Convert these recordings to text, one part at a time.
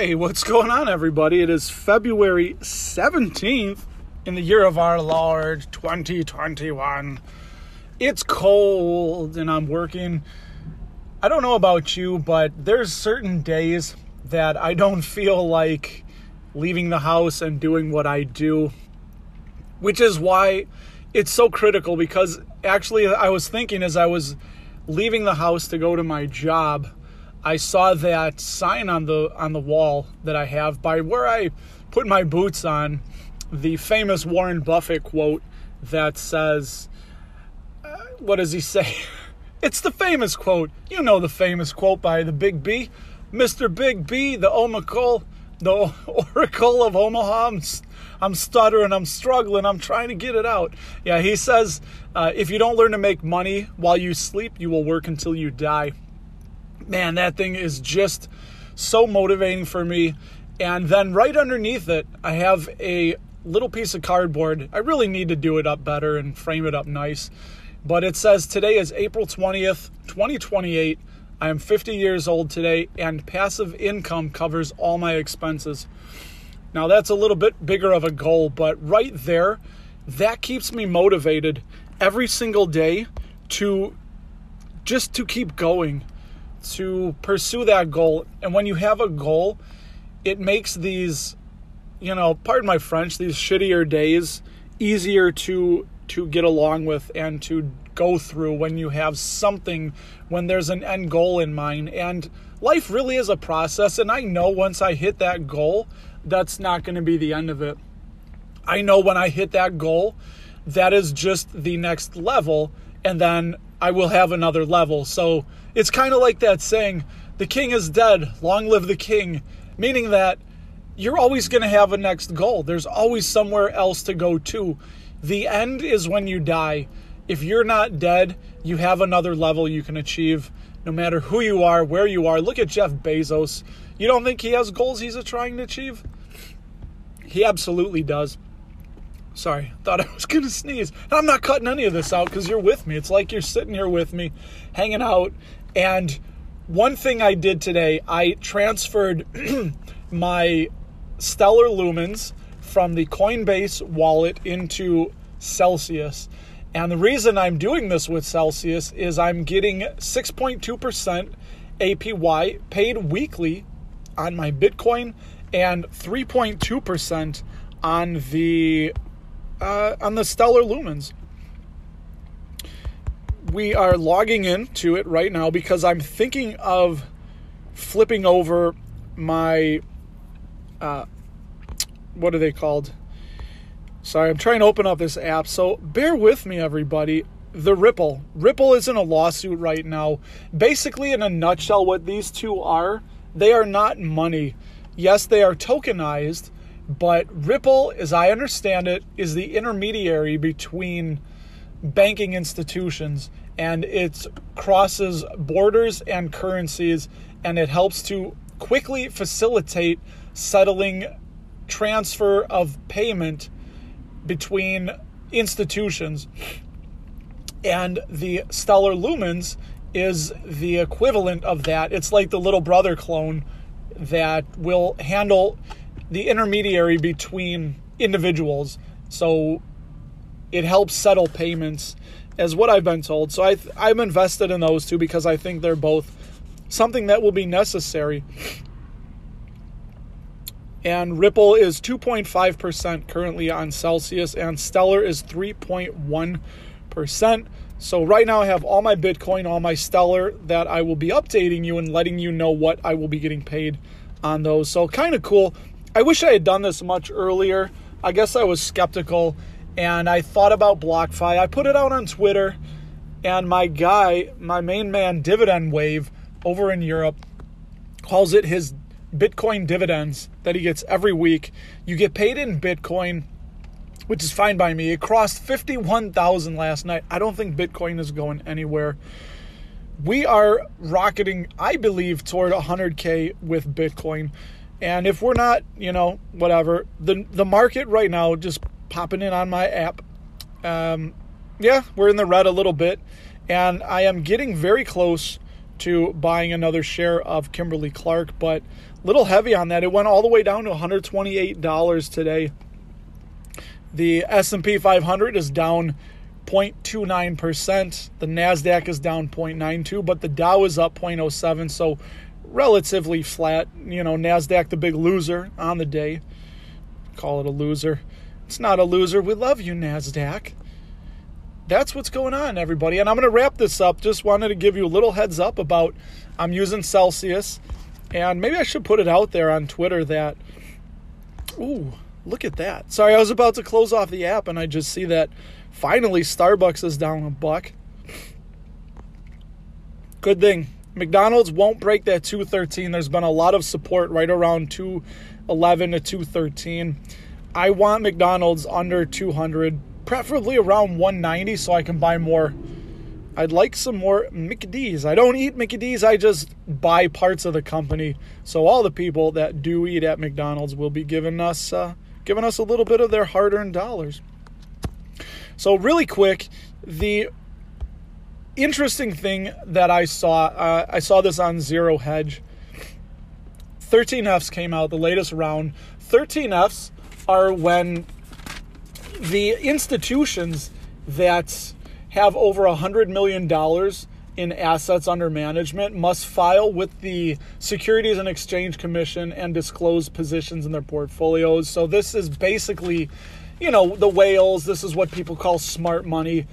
Hey, what's going on, everybody? It is February 17th in the year of our Lord 2021. It's cold and I'm working. I don't know about you, but there's certain days that I don't feel like leaving the house and doing what I do, which is why it's so critical because actually, I was thinking as I was leaving the house to go to my job I saw that sign on the on the wall that I have by where I put my boots on, the famous Warren Buffett quote that says, uh, "What does he say?" it's the famous quote. You know the famous quote by the Big B, Mr. Big B, the Omacal, the Oracle of Omaha. I'm, I'm stuttering. I'm struggling. I'm trying to get it out. Yeah, he says, uh, if you don't learn to make money while you sleep, you will work until you die man, that thing is just so motivating for me. And then right underneath it, I have a little piece of cardboard. I really need to do it up better and frame it up nice. But it says today is April 20th, 2028. I am 50 years old today, and passive income covers all my expenses. Now, that's a little bit bigger of a goal, but right there, that keeps me motivated every single day to just to keep going to pursue that goal. And when you have a goal, it makes these, you know, pardon my French, these shittier days easier to to get along with and to go through when you have something when there's an end goal in mind and life really is a process and I know once I hit that goal that's not going to be the end of it. I know when I hit that goal that is just the next level and then I will have another level. So it's kind of like that saying, the king is dead, long live the king, meaning that you're always going to have a next goal. There's always somewhere else to go to. The end is when you die. If you're not dead, you have another level you can achieve no matter who you are, where you are. Look at Jeff Bezos. You don't think he has goals he's trying to achieve? He absolutely does. Sorry, thought I was going to sneeze. I'm not cutting any of this out because you're with me. It's like you're sitting here with me, hanging out. And one thing I did today, I transferred my Stellar Lumens from the Coinbase wallet into Celsius. And the reason I'm doing this with Celsius is I'm getting 6.2% APY paid weekly on my Bitcoin and 3.2% on the uh, on the Stellar Lumens. We are logging into it right now because I'm thinking of flipping over my uh, what are they called? Sorry, I'm trying to open up this app. So bear with me, everybody. The Ripple. Ripple is in a lawsuit right now. Basically, in a nutshell, what these two are, they are not money. Yes, they are tokenized, but Ripple, as I understand it, is the intermediary between banking institutions and it crosses borders and currencies and it helps to quickly facilitate settling transfer of payment between institutions. And the Stellar Lumens is the equivalent of that. It's like the little brother clone that will handle the intermediary between individuals. So it helps settle payments, as what I've been told. So I th- I'm invested in those two because I think they're both something that will be necessary. And Ripple is 2.5% currently on Celsius, and Stellar is 3.1%. So right now I have all my Bitcoin, all my Stellar that I will be updating you and letting you know what I will be getting paid on those. So kind of cool. I wish I had done this much earlier. I guess I was skeptical and I thought about BlockFi. I put it out on Twitter, and my guy, my main man, Dividend Wave over in Europe, calls it his Bitcoin dividends that he gets every week. You get paid in Bitcoin, which is fine by me. It crossed 51,000 last night. I don't think Bitcoin is going anywhere. We are rocketing, I believe, toward 100K with Bitcoin. And if we're not, you know, whatever, the the market right now just popping in on my app. Um, yeah, we're in the red a little bit, and I am getting very close to buying another share of Kimberly Clark, but a little heavy on that. It went all the way down to $128 today. The S&P 500 is down 0.29%. The Nasdaq is down 0.92, but the Dow is up 0.07, so relatively flat. You know, Nasdaq the big loser on the day. Call it a loser. It's not a loser. We love you, Nasdaq. That's what's going on, everybody. And I'm going to wrap this up. Just wanted to give you a little heads up about I'm using Celsius, and maybe I should put it out there on Twitter that. Ooh, look at that. Sorry, I was about to close off the app, and I just see that finally Starbucks is down a buck. Good thing. McDonald's won't break that 213. There's been a lot of support right around 211 to 213. I want McDonald's under 200, preferably around 190 so I can buy more. I'd like some more Mickey D's. I don't eat Mickey D's, I just buy parts of the company. So all the people that do eat at McDonald's will be giving us uh, giving us a little bit of their hard-earned dollars. So really quick, the interesting thing that I saw, uh, I saw this on Zero Hedge. 13Fs came out, the latest round. 13Fs are when the institutions that have over a $100 million in assets under management must file with the Securities and Exchange Commission and disclose positions in their portfolios. So this is basically, you know, the whales. This is what people call smart money.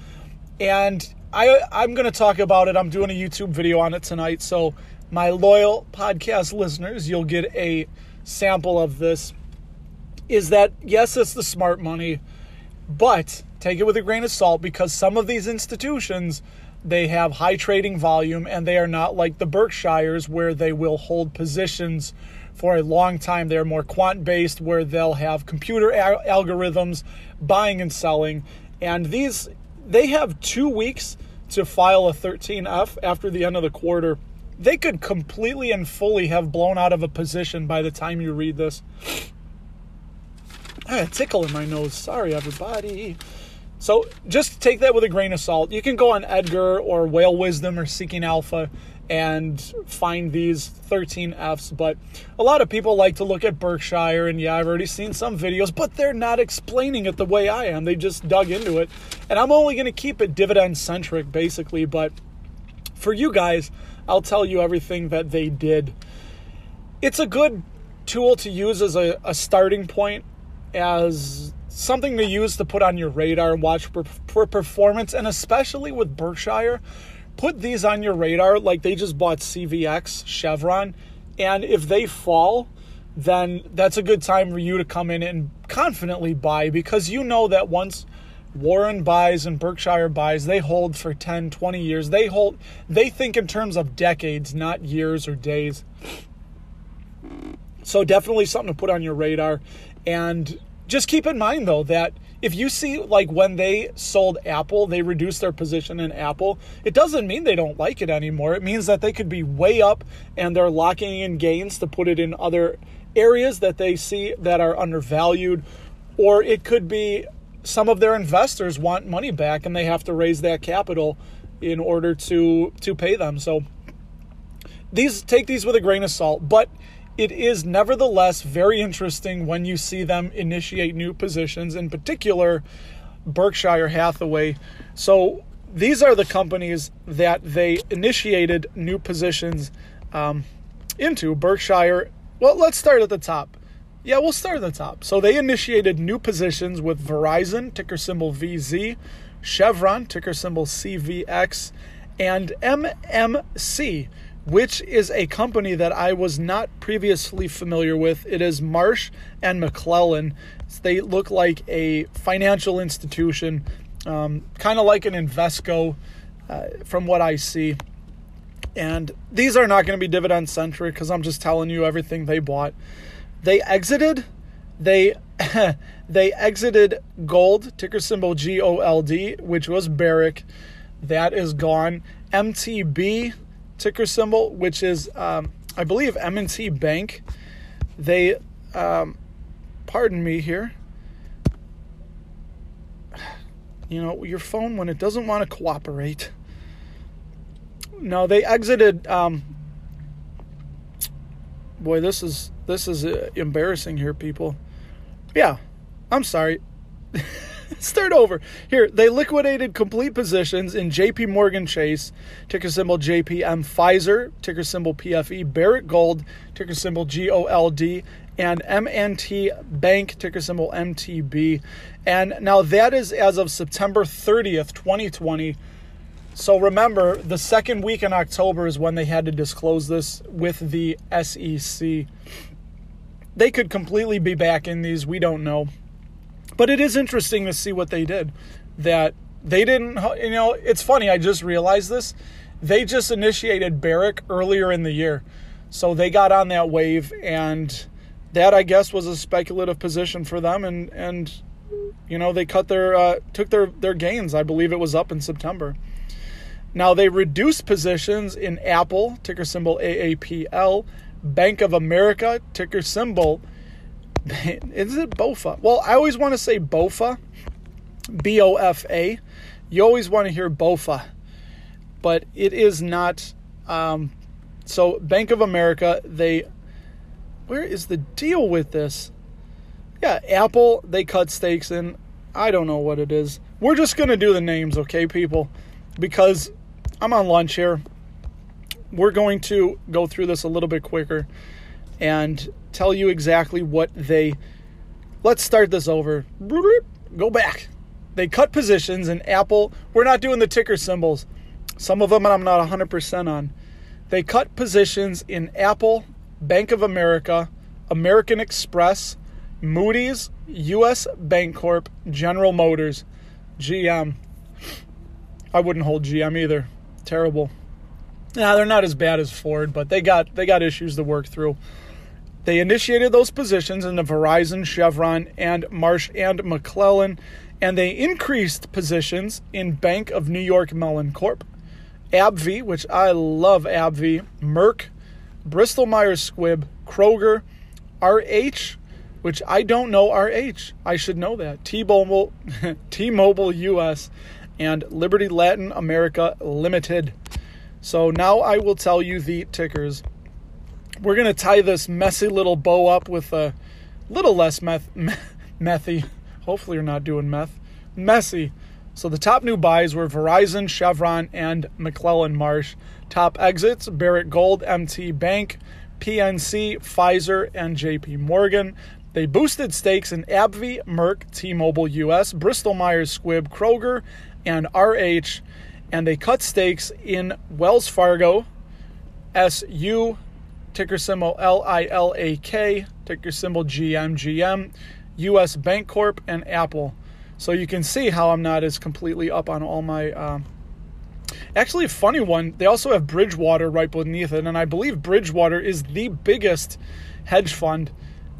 And I I'm going to talk about it. I'm doing a YouTube video on it tonight. So my loyal podcast listeners, you'll get a sample of this is that yes, it's the smart money, but take it with a grain of salt because some of these institutions they have high trading volume and they are not like the Berkshires where they will hold positions for a long time. They're more quant based where they'll have computer al- algorithms buying and selling. And these they have 2 weeks to file a 13F after the end of the quarter. They could completely and fully have blown out of a position by the time you read this. I had a tickle in my nose. Sorry, everybody. So just take that with a grain of salt. You can go on Edgar or Whale Wisdom or Seeking Alpha and find these 13Fs. But a lot of people like to look at Berkshire, and yeah, I've already seen some videos, but they're not explaining it the way I am. They just dug into it. And I'm only going to keep it dividend centric, basically. But for you guys, I'll tell you everything that they did. It's a good tool to use as a, a starting point as something to use to put on your radar and watch for, for performance, and especially with Berkshire, put these on your radar like they just bought CVX, Chevron, and if they fall, then that's a good time for you to come in and confidently buy because you know that once Warren buys and Berkshire buys, they hold for 10, 20 years. They hold they think in terms of decades, not years or days. So definitely something to put on your radar. And just keep in mind though that if you see like when they sold Apple, they reduced their position in Apple, it doesn't mean they don't like it anymore. It means that they could be way up and they're locking in gains to put it in other areas that they see that are undervalued or it could be some of their investors want money back and they have to raise that capital in order to to pay them. So these take these with a grain of salt, but it is nevertheless very interesting when you see them initiate new positions, in particular, Berkshire Hathaway. So these are the companies that they initiated new positions um, into. Berkshire, well, let's start at the top. Yeah, we'll start at the top. So they initiated new positions with Verizon, ticker symbol VZ, Chevron, ticker symbol CVX, and MMC, which is a company that I was not previously familiar with. It is Marsh and McClellan. They look like a financial institution, um, kind of like an Invesco, uh, from what I see. And these are not going to be dividend centric because I'm just telling you everything they bought. They exited. They they exited gold ticker symbol G O L D, which was Barrick. That is gone. MTB ticker symbol, which is, um, I believe, M&T Bank. They, um, pardon me here. You know, your phone, when it doesn't want to cooperate, no, they exited. Um, boy, this is this is uh, embarrassing here, people. Yeah, I'm sorry. Start over. Here, they liquidated complete positions in JP Morgan Chase, ticker symbol JPM, Pfizer, ticker symbol PFE, Barrick Gold, ticker symbol GOLD, and M&T Bank, ticker symbol MTB. And now that is as of September 30th, 2020. So remember, the second week in October is when they had to disclose this with the SEC. They could completely be back in these, we don't know. But it is interesting to see what they did. That they didn't, you know, it's funny, I just realized this. They just initiated Barrick earlier in the year. So they got on that wave and that I guess was a speculative position for them and and you know they cut their uh, took their their gains. I believe it was up in September. Now they reduced positions in Apple, ticker symbol AAPL, Bank of America, ticker symbol. Is it BOFA? Well, I always want to say BOFA, B O F A. You always want to hear BOFA, but it is not. Um, so Bank of America, they. Where is the deal with this? Yeah, Apple, they cut stakes in. I don't know what it is. We're just to do the names, okay, people? Because I'm on lunch here. We're going to go through this a little bit quicker and tell you exactly what they. Let's start this over. Go back. They cut positions in Apple. We're not doing the ticker symbols. Some of them I'm not 100% on. They cut positions in Apple, Bank of America, American Express, Moody's, US Bancorp, General Motors, GM. I wouldn't hold GM either terrible. Now they're not as bad as Ford, but they got they got issues to work through. They initiated those positions in the Verizon, Chevron, and Marsh and McClellan, and they increased positions in Bank of New York Mellon Corp, AbbVie, which I love AbbVie, Merck, Bristol Myers Squibb, Kroger, RH, which I don't know RH. I should know that. T-Mobile, T-Mobile US, and Liberty Latin America Limited. So now I will tell you the tickers. We're going to tie this messy little bow up with a little less meth, methy. Hopefully, you're not doing meth. Messy. So the top new buys were Verizon, Chevron, and McClellan Marsh. Top exits Barrick Gold, MT Bank, PNC, Pfizer, and JP Morgan. They boosted stakes in AbbVie, Merck, T-Mobile US, Bristol Myers Squibb, Kroger, and RH, and they cut stakes in Wells Fargo, SU, ticker symbol LILAK, ticker symbol GMGM, US Bancorp, and Apple. So you can see how I'm not as completely up on all my. Uh, actually, a funny one. They also have Bridgewater right beneath it, and I believe Bridgewater is the biggest hedge fund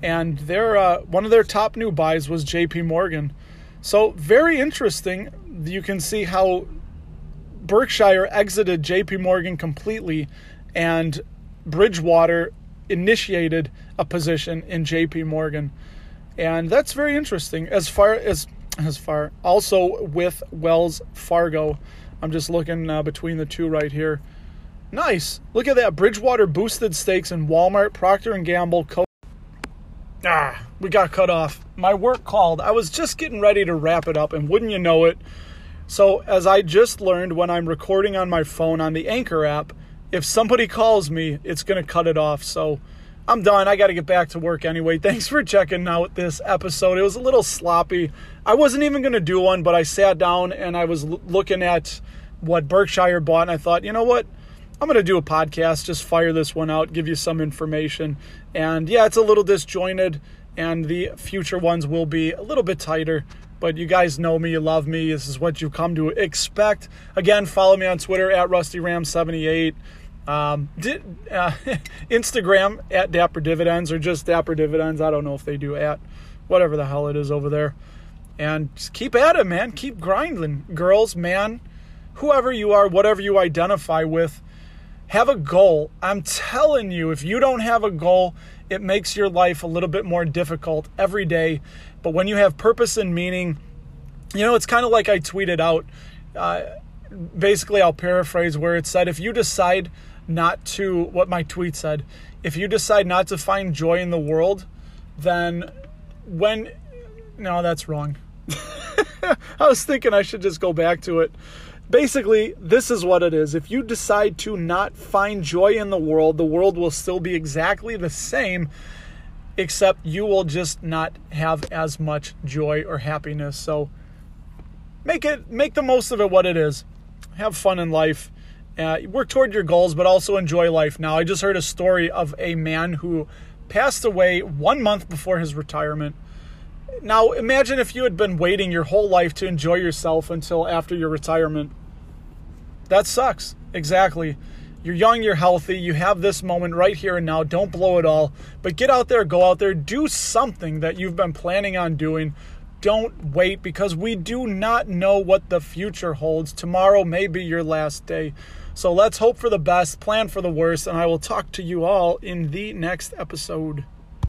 and their uh, one of their top new buys was J.P. Morgan. So very interesting. You can see how Berkshire exited J.P. Morgan completely, and Bridgewater initiated a position in J.P. Morgan, and that's very interesting. As far as as far also with Wells Fargo, I'm just looking uh, between the two right here. Nice. Look at that. Bridgewater boosted stakes in Walmart, Procter and Gamble, Co- ah, we got cut off. My work called. I was just getting ready to wrap it up, and wouldn't you know it? So, as I just learned when I'm recording on my phone on the Anchor app, if somebody calls me, it's going to cut it off. So, I'm done. I got to get back to work anyway. Thanks for checking out this episode. It was a little sloppy. I wasn't even going to do one, but I sat down and I was l- looking at what Berkshire bought, and I thought, you know what? I'm going to do a podcast, just fire this one out, give you some information. And yeah, it's a little disjointed, and the future ones will be a little bit tighter. But you guys know me, you love me. This is what you come to expect. Again, follow me on Twitter at RustyRam78. Um, di- uh, Instagram at Dapper Dividends or just Dapper Dividends. I don't know if they do at whatever the hell it is over there. And just keep at it, man. Keep grinding. Girls, man, whoever you are, whatever you identify with, have a goal. I'm telling you, if you don't have a goal, it makes your life a little bit more difficult every day. But when you have purpose and meaning, you know, it's kind of like I tweeted out. Uh, basically, I'll paraphrase where it said if you decide not to, what my tweet said, if you decide not to find joy in the world, then when, no, that's wrong. I was thinking I should just go back to it. Basically, this is what it is. If you decide to not find joy in the world, the world will still be exactly the same, except you will just not have as much joy or happiness. So make it make the most of it what it is. Have fun in life. Uh, work toward your goals, but also enjoy life. Now, I just heard a story of a man who passed away one month before his retirement now, imagine if you had been waiting your whole life to enjoy yourself until after your retirement. That sucks. Exactly. You're young, you're healthy, you have this moment right here and now. Don't blow it all. But get out there, go out there, do something that you've been planning on doing. Don't wait because we do not know what the future holds. Tomorrow may be your last day. So let's hope for the best, plan for the worst, and I will talk to you all in the next episode.